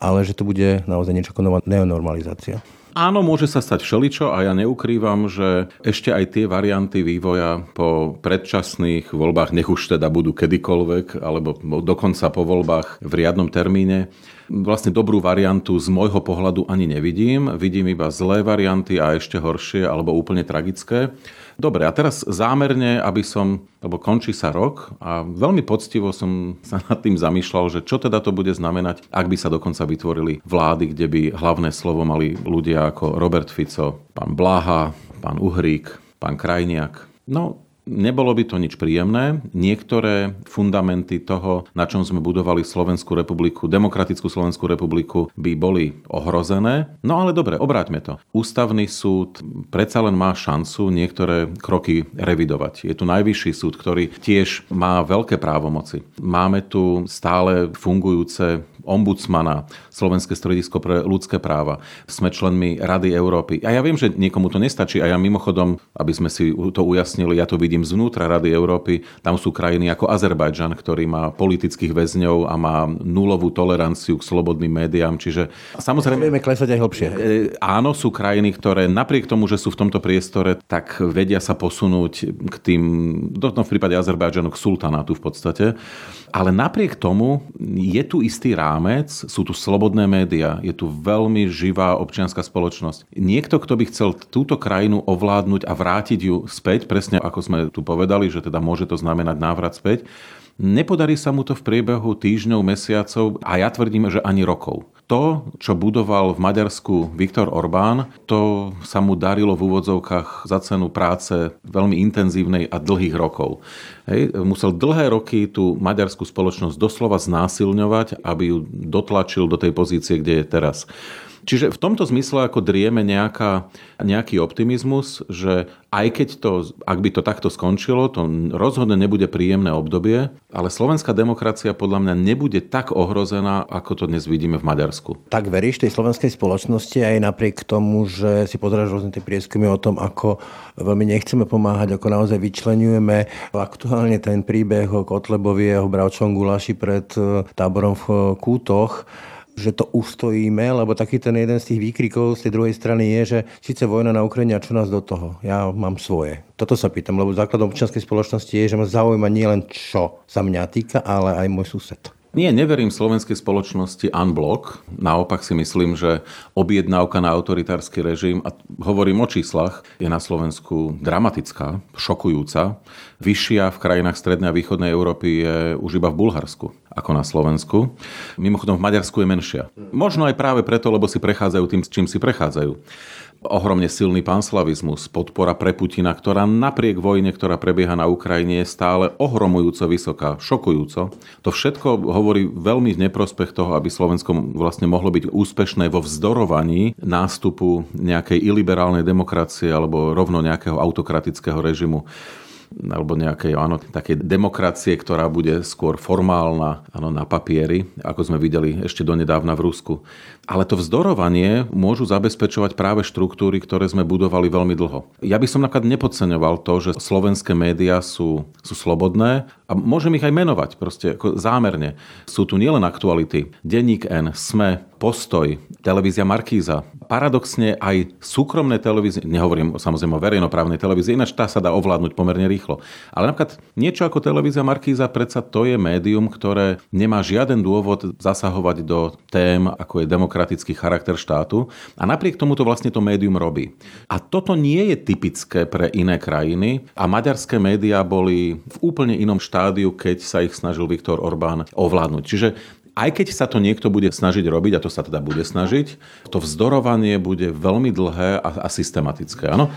ale že to bude naozaj niečo ako nová neonormalizácia. Áno, môže sa stať všeličo a ja neukrývam, že ešte aj tie varianty vývoja po predčasných voľbách, nech už teda budú kedykoľvek, alebo dokonca po voľbách v riadnom termíne, vlastne dobrú variantu z môjho pohľadu ani nevidím. Vidím iba zlé varianty a ešte horšie alebo úplne tragické. Dobre, a teraz zámerne, aby som, lebo končí sa rok a veľmi poctivo som sa nad tým zamýšľal, že čo teda to bude znamenať, ak by sa dokonca vytvorili vlády, kde by hlavné slovo mali ľudia ako Robert Fico, pán Blaha, pán Uhrík, pán Krajniak. No, Nebolo by to nič príjemné. Niektoré fundamenty toho, na čom sme budovali Slovenskú republiku, demokratickú Slovenskú republiku, by boli ohrozené. No ale dobre, obráťme to. Ústavný súd predsa len má šancu niektoré kroky revidovať. Je tu najvyšší súd, ktorý tiež má veľké právomoci. Máme tu stále fungujúce ombudsmana, Slovenské stredisko pre ľudské práva. Sme členmi Rady Európy. A ja viem, že niekomu to nestačí a ja mimochodom, aby sme si to ujasnili, ja to vidím zvnútra Rady Európy, tam sú krajiny ako Azerbajdžan, ktorý má politických väzňov a má nulovú toleranciu k slobodným médiám. Čiže samozrejme... Vieme klesať aj hlbšie. E, áno, sú krajiny, ktoré napriek tomu, že sú v tomto priestore, tak vedia sa posunúť k tým, no v prípade Azerbajdžanu k sultanátu v podstate. Ale napriek tomu je tu istý rámec, sú tu slobodné médiá, je tu veľmi živá občianská spoločnosť. Niekto, kto by chcel túto krajinu ovládnuť a vrátiť ju späť, presne ako sme tu povedali, že teda môže to znamenať návrat späť, Nepodarí sa mu to v priebehu týždňov, mesiacov a ja tvrdím, že ani rokov. To, čo budoval v Maďarsku Viktor Orbán, to sa mu darilo v úvodzovkách za cenu práce veľmi intenzívnej a dlhých rokov. Hej, musel dlhé roky tú maďarskú spoločnosť doslova znásilňovať, aby ju dotlačil do tej pozície, kde je teraz. Čiže v tomto zmysle ako drieme nejaká, nejaký optimizmus, že aj keď to, ak by to takto skončilo, to rozhodne nebude príjemné obdobie, ale slovenská demokracia podľa mňa nebude tak ohrozená, ako to dnes vidíme v Maďarsku. Tak veríš tej slovenskej spoločnosti aj napriek tomu, že si pozráš rôzne tie prieskumy o tom, ako veľmi nechceme pomáhať, ako naozaj vyčlenujeme aktuálne ten príbeh o Kotlebovi jeho bravčom Gulaši pred eh, táborom v Kútoch že to ustojíme, lebo taký ten jeden z tých výkrikov z tej druhej strany je, že síce vojna na Ukrajine a čo nás do toho? Ja mám svoje. Toto sa pýtam, lebo základom občianskej spoločnosti je, že ma zaujíma nielen čo sa mňa týka, ale aj môj sused. Nie, neverím slovenskej spoločnosti unblock. Naopak si myslím, že objednávka na autoritársky režim, a hovorím o číslach, je na Slovensku dramatická, šokujúca. Vyššia v krajinách strednej a východnej Európy je už iba v Bulharsku ako na Slovensku. Mimochodom v Maďarsku je menšia. Možno aj práve preto, lebo si prechádzajú tým, čím si prechádzajú ohromne silný panslavizmus, podpora pre Putina, ktorá napriek vojne, ktorá prebieha na Ukrajine, je stále ohromujúco vysoká, šokujúco. To všetko hovorí veľmi v neprospech toho, aby Slovensko vlastne mohlo byť úspešné vo vzdorovaní nástupu nejakej iliberálnej demokracie alebo rovno nejakého autokratického režimu alebo nejakej áno, takej demokracie, ktorá bude skôr formálna áno, na papieri, ako sme videli ešte donedávna v Rusku. Ale to vzdorovanie môžu zabezpečovať práve štruktúry, ktoré sme budovali veľmi dlho. Ja by som napríklad nepodceňoval to, že slovenské médiá sú, sú slobodné a môžem ich aj menovať proste ako zámerne. Sú tu nielen aktuality, Denník N, SME, Postoj, televízia Markíza. Paradoxne aj súkromné televízie, nehovorím samozrejme o verejnoprávnej televízii, ináč tá sa dá ovládnuť pomerne rýchlo. Ale napríklad niečo ako televízia Markíza, predsa to je médium, ktoré nemá žiaden dôvod zasahovať do tém, ako je demokratický charakter štátu. A napriek tomu to vlastne to médium robí. A toto nie je typické pre iné krajiny a maďarské médiá boli v úplne inom štádiu, keď sa ich snažil Viktor Orbán ovládnuť. Čiže aj keď sa to niekto bude snažiť robiť, a to sa teda bude snažiť, to vzdorovanie bude veľmi dlhé a, a systematické, áno?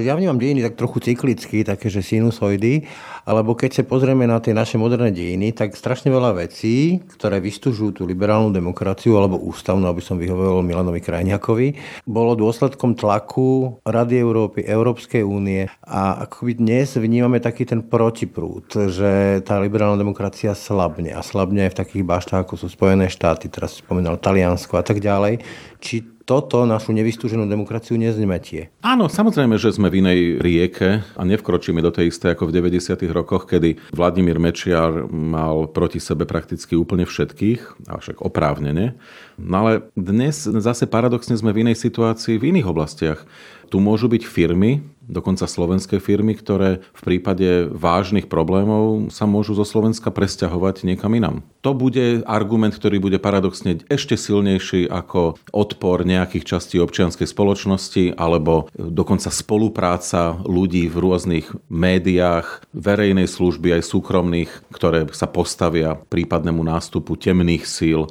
Ja vnímam dejiny tak trochu cyklicky, také, že sinusoidy, alebo keď sa pozrieme na tie naše moderné dejiny, tak strašne veľa vecí, ktoré vystužujú tú liberálnu demokraciu alebo ústavnú, aby som vyhovoril Milanovi Krajniakovi, bolo dôsledkom tlaku Rady Európy, Európskej únie. A akoby dnes vnímame taký ten protiprúd, že tá liberálna demokracia slabne. A slabne aj v takých baštách ako sú Spojené štáty, teraz spomínal Taliansko a tak ďalej, či toto našu nevystúženú demokraciu neznemetie. Áno, samozrejme, že sme v inej rieke a nevkročíme do tej isté ako v 90. rokoch, kedy Vladimír Mečiar mal proti sebe prakticky úplne všetkých, a však oprávnene. No ale dnes zase paradoxne sme v inej situácii v iných oblastiach. Tu môžu byť firmy, dokonca slovenské firmy, ktoré v prípade vážnych problémov sa môžu zo Slovenska presťahovať niekam inam. To bude argument, ktorý bude paradoxne ešte silnejší ako odpor nejakých častí občianskej spoločnosti alebo dokonca spolupráca ľudí v rôznych médiách, verejnej služby aj súkromných, ktoré sa postavia prípadnému nástupu temných síl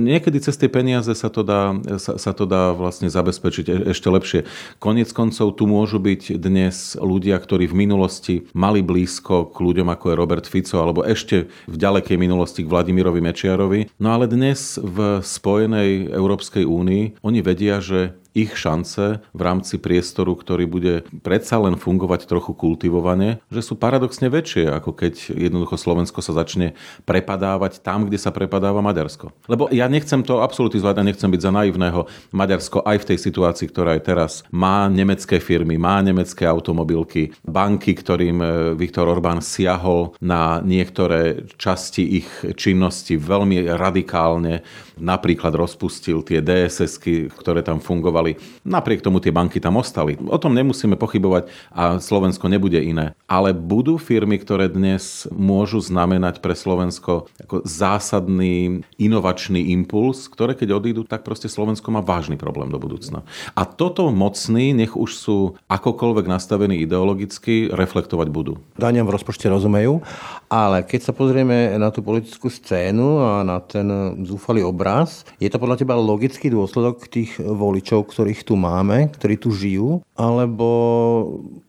Niekedy cez tie peniaze sa to dá, sa, sa to dá vlastne zabezpečiť e, ešte lepšie. Konec koncov tu môžu byť dnes ľudia, ktorí v minulosti mali blízko k ľuďom ako je Robert Fico alebo ešte v ďalekej minulosti k Vladimirovi Mečiarovi. No ale dnes v Spojenej Európskej únii oni vedia, že ich šance v rámci priestoru, ktorý bude predsa len fungovať trochu kultivovane, že sú paradoxne väčšie, ako keď jednoducho Slovensko sa začne prepadávať tam, kde sa prepadáva Maďarsko. Lebo ja nechcem to absolutizovať a nechcem byť za naivného. Maďarsko aj v tej situácii, ktorá je teraz, má nemecké firmy, má nemecké automobilky, banky, ktorým e, Viktor Orbán siahol na niektoré časti ich činnosti veľmi radikálne, napríklad rozpustil tie DSS, ktoré tam fungovali. Napriek tomu tie banky tam ostali. O tom nemusíme pochybovať a Slovensko nebude iné. Ale budú firmy, ktoré dnes môžu znamenať pre Slovensko ako zásadný inovačný impuls, ktoré keď odídu, tak proste Slovensko má vážny problém do budúcna. A toto mocní, nech už sú akokoľvek nastavení ideologicky, reflektovať budú. Daniam v rozpočte rozumejú, ale keď sa pozrieme na tú politickú scénu a na ten zúfalý obraz, je to podľa teba logický dôsledok tých voličov, ktorých tu máme, ktorí tu žijú, alebo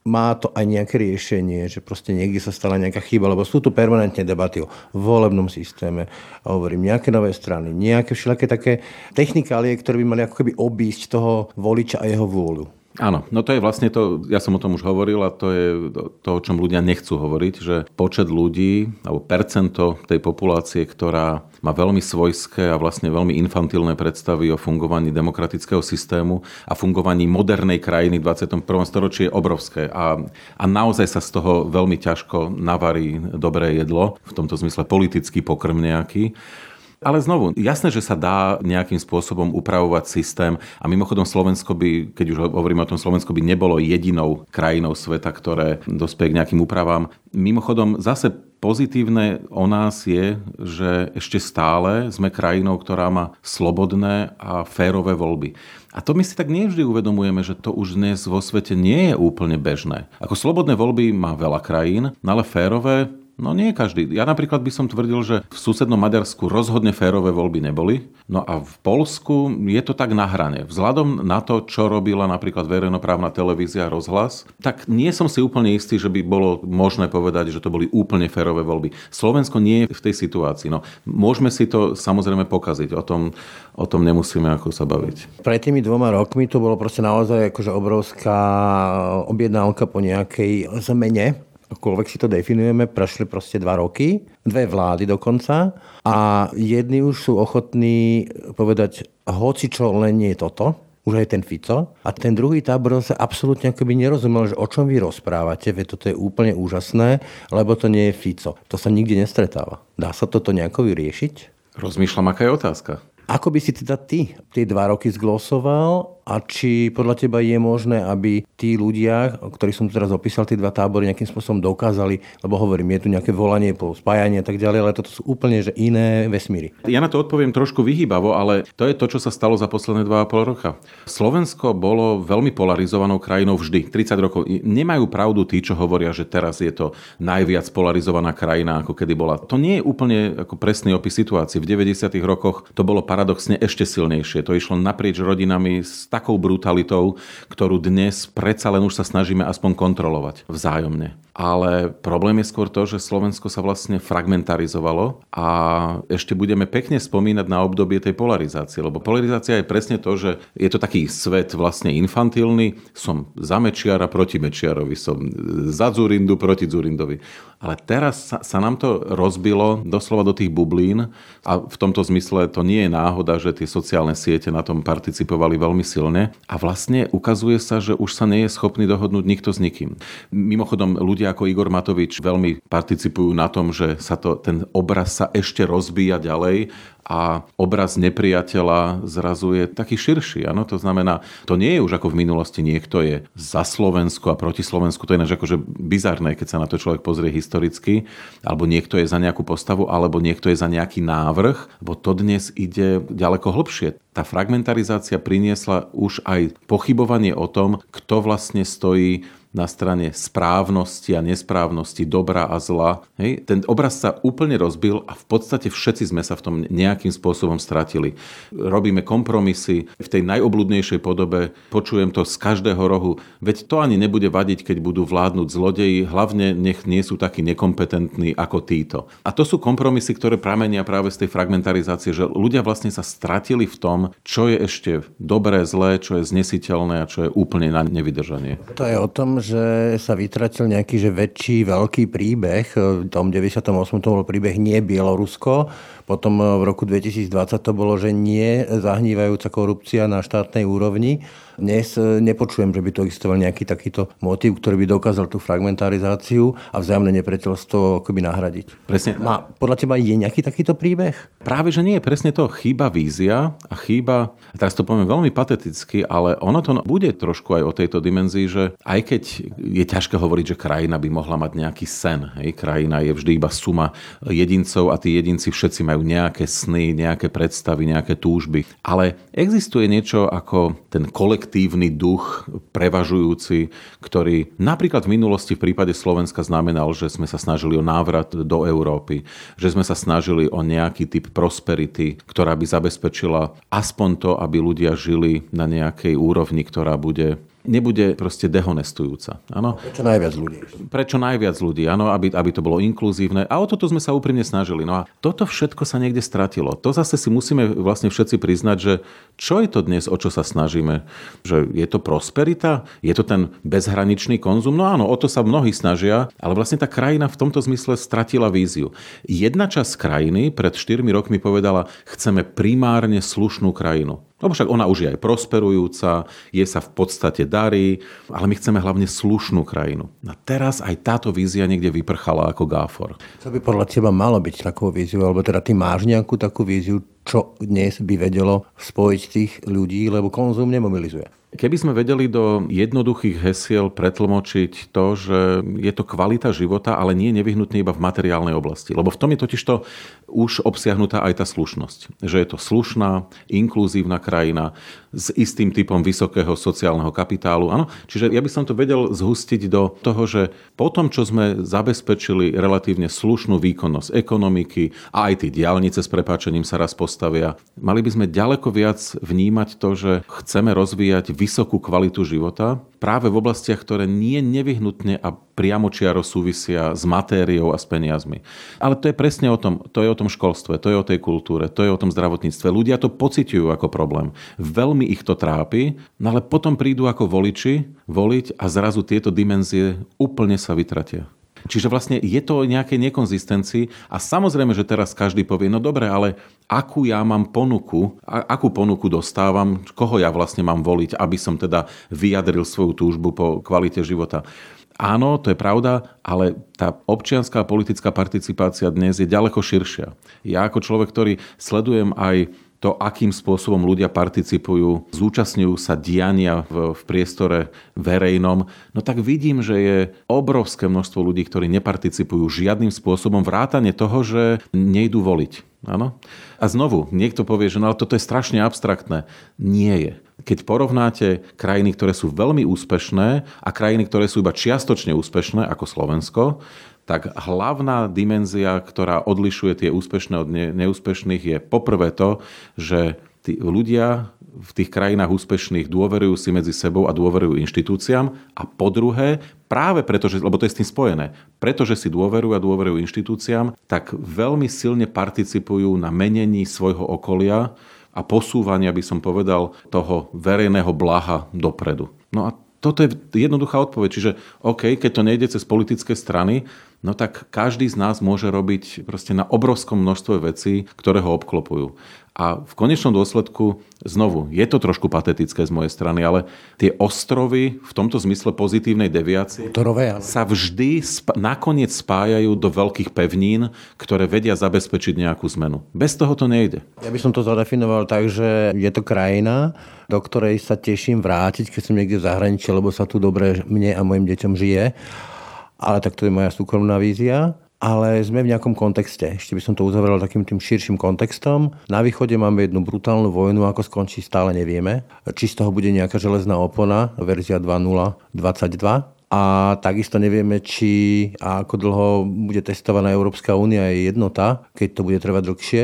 má to aj nejaké riešenie, že proste niekde sa stala nejaká chyba, lebo sú tu permanentne debaty o volebnom systéme, hovorím, nejaké nové strany, nejaké všelijaké také technikálie, ktoré by mali ako keby obísť toho voliča a jeho vôľu. Áno, no to je vlastne to, ja som o tom už hovoril a to je to, o čom ľudia nechcú hovoriť, že počet ľudí alebo percento tej populácie, ktorá má veľmi svojské a vlastne veľmi infantilné predstavy o fungovaní demokratického systému a fungovaní modernej krajiny v 21. storočí je obrovské a, a naozaj sa z toho veľmi ťažko navarí dobré jedlo, v tomto zmysle politický pokrm nejaký. Ale znovu, jasné, že sa dá nejakým spôsobom upravovať systém a mimochodom Slovensko by, keď už hovoríme o tom, Slovensko by nebolo jedinou krajinou sveta, ktoré dospie k nejakým úpravám. Mimochodom, zase pozitívne o nás je, že ešte stále sme krajinou, ktorá má slobodné a férové voľby. A to my si tak nevždy uvedomujeme, že to už dnes vo svete nie je úplne bežné. Ako slobodné voľby má veľa krajín, no ale férové No nie každý. Ja napríklad by som tvrdil, že v susednom Maďarsku rozhodne férové voľby neboli. No a v Polsku je to tak na hrane. Vzhľadom na to, čo robila napríklad verejnoprávna televízia rozhlas, tak nie som si úplne istý, že by bolo možné povedať, že to boli úplne férové voľby. Slovensko nie je v tej situácii. No, môžeme si to samozrejme pokaziť. O tom, o tom nemusíme ako sa baviť. Pred tými dvoma rokmi to bolo proste naozaj akože obrovská objednávka po nejakej zmene akokoľvek si to definujeme, prešli proste dva roky, dve vlády dokonca a jedni už sú ochotní povedať, hoci čo len nie je toto, už aj ten Fico. A ten druhý tábor sa absolútne akoby nerozumel, že o čom vy rozprávate, veď toto je úplne úžasné, lebo to nie je Fico. To sa nikde nestretáva. Dá sa toto nejako vyriešiť? Rozmýšľam, aká je otázka. Ako by si teda ty tie dva roky zglosoval a či podľa teba je možné, aby tí ľudia, ktorí som teraz opísal, tie dva tábory nejakým spôsobom dokázali, lebo hovorím, je tu nejaké volanie po spájanie a tak ďalej, ale toto sú úplne že iné vesmíry. Ja na to odpoviem trošku vyhýbavo, ale to je to, čo sa stalo za posledné 2,5 roka. Slovensko bolo veľmi polarizovanou krajinou vždy, 30 rokov. Nemajú pravdu tí, čo hovoria, že teraz je to najviac polarizovaná krajina, ako kedy bola. To nie je úplne ako presný opis situácie. V 90. rokoch to bolo paradoxne ešte silnejšie. To išlo naprieč rodinami takou brutalitou, ktorú dnes predsa len už sa snažíme aspoň kontrolovať vzájomne. Ale problém je skôr to, že Slovensko sa vlastne fragmentarizovalo a ešte budeme pekne spomínať na obdobie tej polarizácie, lebo polarizácia je presne to, že je to taký svet vlastne infantilný, som za Mečiara proti Mečiarovi, som za Zurindu proti Zurindovi. Ale teraz sa, sa nám to rozbilo doslova do tých bublín a v tomto zmysle to nie je náhoda, že tie sociálne siete na tom participovali veľmi silne a vlastne ukazuje sa, že už sa nie je schopný dohodnúť nikto s nikým. Mimochodom, ľudia ako Igor Matovič veľmi participujú na tom, že sa to, ten obraz sa ešte rozbíja ďalej a obraz nepriateľa zrazu je taký širší. Ano? To znamená, to nie je už ako v minulosti niekto je za Slovensko a proti Slovensku. To je ináč akože bizarné, keď sa na to človek pozrie historicky. Alebo niekto je za nejakú postavu, alebo niekto je za nejaký návrh. Bo to dnes ide ďaleko hlbšie. Tá fragmentarizácia priniesla už aj pochybovanie o tom, kto vlastne stojí na strane správnosti a nesprávnosti, dobra a zla. Hej? Ten obraz sa úplne rozbil a v podstate všetci sme sa v tom nejakým spôsobom stratili. Robíme kompromisy v tej najobludnejšej podobe, počujem to z každého rohu, veď to ani nebude vadiť, keď budú vládnuť zlodeji, hlavne nech nie sú takí nekompetentní ako títo. A to sú kompromisy, ktoré pramenia práve z tej fragmentarizácie, že ľudia vlastne sa stratili v tom, čo je ešte dobré, zlé, čo je znesiteľné a čo je úplne na nevydržanie. To je o tom, že sa vytratil nejaký že väčší, veľký príbeh. V tom 98. to bol príbeh nie Bielorusko, potom v roku 2020 to bolo, že nie zahnívajúca korupcia na štátnej úrovni. Dnes nepočujem, že by to existoval nejaký takýto motív, ktorý by dokázal tú fragmentarizáciu a vzájomné nepriateľstvo akoby nahradiť. Presne. Má, podľa teba je nejaký takýto príbeh? Práve, že nie. Presne to chýba vízia a chýba, teraz to poviem veľmi pateticky, ale ono to bude trošku aj o tejto dimenzii, že aj keď je ťažké hovoriť, že krajina by mohla mať nejaký sen. Hej, krajina je vždy iba suma jedincov a tí jedinci všetci majú nejaké sny, nejaké predstavy, nejaké túžby. Ale existuje niečo ako ten kolektívny duch prevažujúci, ktorý napríklad v minulosti v prípade Slovenska znamenal, že sme sa snažili o návrat do Európy, že sme sa snažili o nejaký typ prosperity, ktorá by zabezpečila aspoň to, aby ľudia žili na nejakej úrovni, ktorá bude nebude proste dehonestujúca. Áno? Prečo najviac ľudí? Prečo najviac ľudí, áno, aby, aby to bolo inkluzívne. A o toto sme sa úprimne snažili. No a toto všetko sa niekde stratilo. To zase si musíme vlastne všetci priznať, že čo je to dnes, o čo sa snažíme? Že je to prosperita? Je to ten bezhraničný konzum? No áno, o to sa mnohí snažia, ale vlastne tá krajina v tomto zmysle stratila víziu. Jedna časť krajiny pred 4 rokmi povedala, chceme primárne slušnú krajinu. Lebo však ona už je aj prosperujúca, je sa v podstate darí, ale my chceme hlavne slušnú krajinu. A teraz aj táto vízia niekde vyprchala ako gáfor. Co by podľa teba malo byť takou víziou? Alebo teda ty máš nejakú takú víziu, čo dnes by vedelo spojiť tých ľudí, lebo konzum nemobilizuje? Keby sme vedeli do jednoduchých hesiel pretlmočiť to, že je to kvalita života, ale nie nevyhnutne iba v materiálnej oblasti. Lebo v tom je totiž to už obsiahnutá aj tá slušnosť. Že je to slušná, inkluzívna krajina s istým typom vysokého sociálneho kapitálu. Áno? Čiže ja by som to vedel zhustiť do toho, že po tom, čo sme zabezpečili relatívne slušnú výkonnosť ekonomiky a aj tie diálnice s prepáčením sa raz postavia, mali by sme ďaleko viac vnímať to, že chceme rozvíjať vysokú kvalitu života práve v oblastiach, ktoré nie nevyhnutne a priamočiaro súvisia s matériou a s peniazmi. Ale to je presne o tom, to je o tom školstve, to je o tej kultúre, to je o tom zdravotníctve. Ľudia to pociťujú ako problém. Veľmi ich to trápi, no ale potom prídu ako voliči voliť a zrazu tieto dimenzie úplne sa vytratia. Čiže vlastne je to o nejakej nekonzistencii a samozrejme, že teraz každý povie, no dobre, ale akú ja mám ponuku, akú ponuku dostávam, koho ja vlastne mám voliť, aby som teda vyjadril svoju túžbu po kvalite života. Áno, to je pravda, ale tá občianská a politická participácia dnes je ďaleko širšia. Ja ako človek, ktorý sledujem aj to, akým spôsobom ľudia participujú, zúčastňujú sa diania v, v priestore verejnom, no tak vidím, že je obrovské množstvo ľudí, ktorí neparticipujú žiadnym spôsobom vrátane toho, že nejdú voliť. Áno? A znovu, niekto povie, že no ale toto je strašne abstraktné. Nie je. Keď porovnáte krajiny, ktoré sú veľmi úspešné a krajiny, ktoré sú iba čiastočne úspešné, ako Slovensko, tak hlavná dimenzia, ktorá odlišuje tie úspešné od neúspešných, je poprvé to, že tí ľudia v tých krajinách úspešných dôverujú si medzi sebou a dôverujú inštitúciám. A po druhé, práve preto, že, lebo to je s tým spojené, pretože si dôverujú a dôverujú inštitúciám, tak veľmi silne participujú na menení svojho okolia a posúvania, by som povedal, toho verejného blaha dopredu. No a toto je jednoduchá odpoveď. Čiže OK, keď to nejde cez politické strany, no tak každý z nás môže robiť proste na obrovskom množstve vecí, ktoré ho obklopujú. A v konečnom dôsledku, znovu, je to trošku patetické z mojej strany, ale tie ostrovy v tomto zmysle pozitívnej deviácie Motorové, ale... sa vždy sp- nakoniec spájajú do veľkých pevnín, ktoré vedia zabezpečiť nejakú zmenu. Bez toho to nejde. Ja by som to zadefinoval tak, že je to krajina, do ktorej sa teším vrátiť, keď som niekde v zahraničí, lebo sa tu dobre mne a mojim deťom žije. Ale tak to je moja súkromná vízia ale sme v nejakom kontexte. Ešte by som to uzavrel takým tým širším kontextom. Na východe máme jednu brutálnu vojnu, ako skončí, stále nevieme. Či z toho bude nejaká železná opona, verzia 2.0.22, a takisto nevieme, či a ako dlho bude testovaná Európska únia je jednota, keď to bude trvať dlhšie.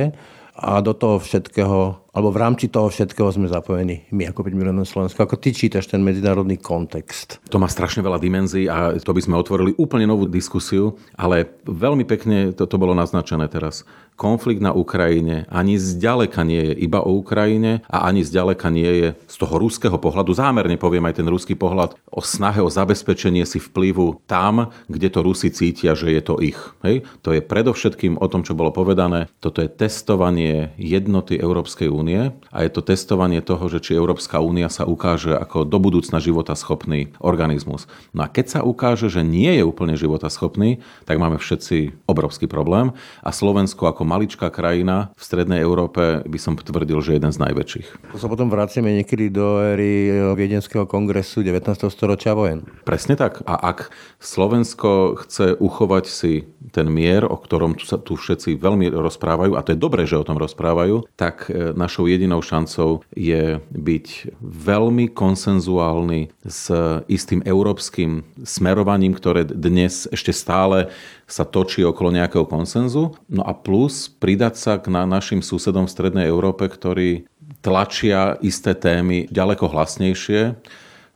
A do toho všetkého alebo v rámci toho všetkého sme zapojení my ako 5 miliónov Slovensko. Ako ty čítaš ten medzinárodný kontext? To má strašne veľa dimenzií a to by sme otvorili úplne novú diskusiu, ale veľmi pekne to, to bolo naznačené teraz. Konflikt na Ukrajine ani zďaleka nie je iba o Ukrajine a ani zďaleka nie je z toho ruského pohľadu, zámerne poviem aj ten ruský pohľad, o snahe o zabezpečenie si vplyvu tam, kde to Rusi cítia, že je to ich. Hej? To je predovšetkým o tom, čo bolo povedané. Toto je testovanie jednoty Európskej únie únie a je to testovanie toho, že či Európska únia sa ukáže ako do budúcna života schopný organizmus. No a keď sa ukáže, že nie je úplne života schopný, tak máme všetci obrovský problém a Slovensko ako maličká krajina v strednej Európe by som tvrdil, že jeden z najväčších. To sa potom vraciame niekedy do éry Viedenského kongresu 19. storočia vojen. Presne tak. A ak Slovensko chce uchovať si ten mier, o ktorom tu sa tu všetci veľmi rozprávajú, a to je dobré, že o tom rozprávajú, tak e, našou jedinou šancou je byť veľmi konsenzuálny s istým európskym smerovaním, ktoré dnes ešte stále sa točí okolo nejakého konsenzu. No a plus pridať sa k na našim susedom v Strednej Európe, ktorí tlačia isté témy ďaleko hlasnejšie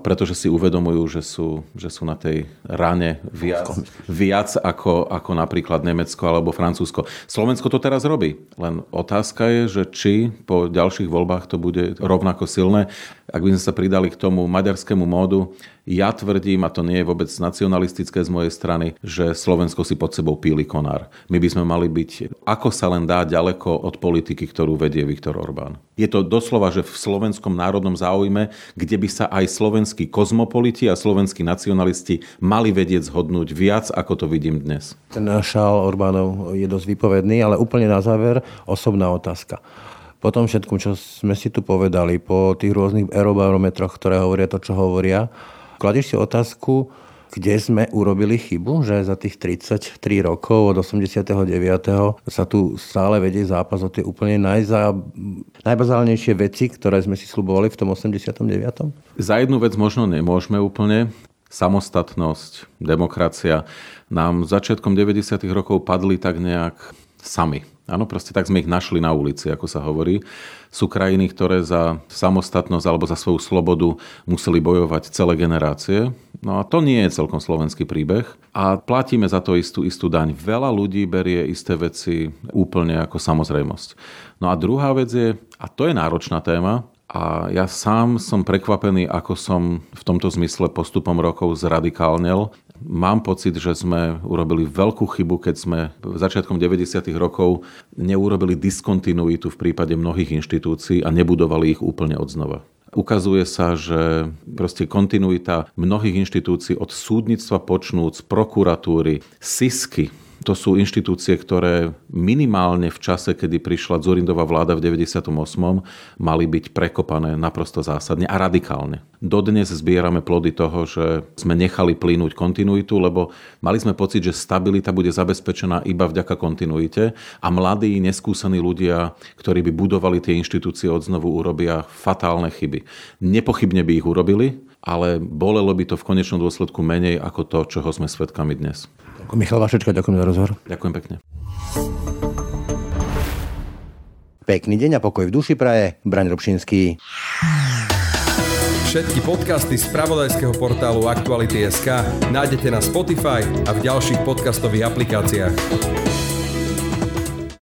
pretože si uvedomujú, že sú, že sú na tej rane viac, viac ako, ako napríklad Nemecko alebo Francúzsko. Slovensko to teraz robí, len otázka je, že či po ďalších voľbách to bude rovnako silné. Ak by sme sa pridali k tomu maďarskému módu, ja tvrdím, a to nie je vôbec nacionalistické z mojej strany, že Slovensko si pod sebou píli konár. My by sme mali byť, ako sa len dá, ďaleko od politiky, ktorú vedie Viktor Orbán. Je to doslova, že v slovenskom národnom záujme, kde by sa aj slovenskí kozmopoliti a slovenskí nacionalisti mali vedieť zhodnúť viac, ako to vidím dnes. Ten šál Orbánov je dosť vypovedný, ale úplne na záver osobná otázka. Po tom všetkom, čo sme si tu povedali, po tých rôznych aerobarometroch, ktoré hovoria to, čo hovoria, Kladieš si otázku, kde sme urobili chybu, že za tých 33 rokov od 89. sa tu stále vedie zápas o tie úplne najza, najbazálnejšie veci, ktoré sme si slubovali v tom 89. Za jednu vec možno nemôžeme úplne. Samostatnosť, demokracia nám začiatkom 90. rokov padli tak nejak sami. Áno, proste tak sme ich našli na ulici, ako sa hovorí. Sú krajiny, ktoré za samostatnosť alebo za svoju slobodu museli bojovať celé generácie. No a to nie je celkom slovenský príbeh. A platíme za to istú, istú daň. Veľa ľudí berie isté veci úplne ako samozrejmosť. No a druhá vec je, a to je náročná téma, a ja sám som prekvapený, ako som v tomto zmysle postupom rokov zradikálnel Mám pocit, že sme urobili veľkú chybu, keď sme začiatkom 90. rokov neurobili diskontinuitu v prípade mnohých inštitúcií a nebudovali ich úplne od znova. Ukazuje sa, že proste kontinuita mnohých inštitúcií od súdnictva počnúc, prokuratúry, SISky, to sú inštitúcie, ktoré minimálne v čase, kedy prišla Zurindová vláda v 98. mali byť prekopané naprosto zásadne a radikálne. Dodnes zbierame plody toho, že sme nechali plynúť kontinuitu, lebo mali sme pocit, že stabilita bude zabezpečená iba vďaka kontinuite a mladí, neskúsení ľudia, ktorí by budovali tie inštitúcie od znovu, urobia fatálne chyby. Nepochybne by ich urobili, ale bolelo by to v konečnom dôsledku menej ako to, čoho sme svedkami dnes. Michal Vašečka, ďakujem za rozhovor. Ďakujem pekne. Pekný deň a pokoj v duši praje. Braň Robšinský. Všetky podcasty z pravodajského portálu Aktuality.sk nájdete na Spotify a v ďalších podcastových aplikáciách.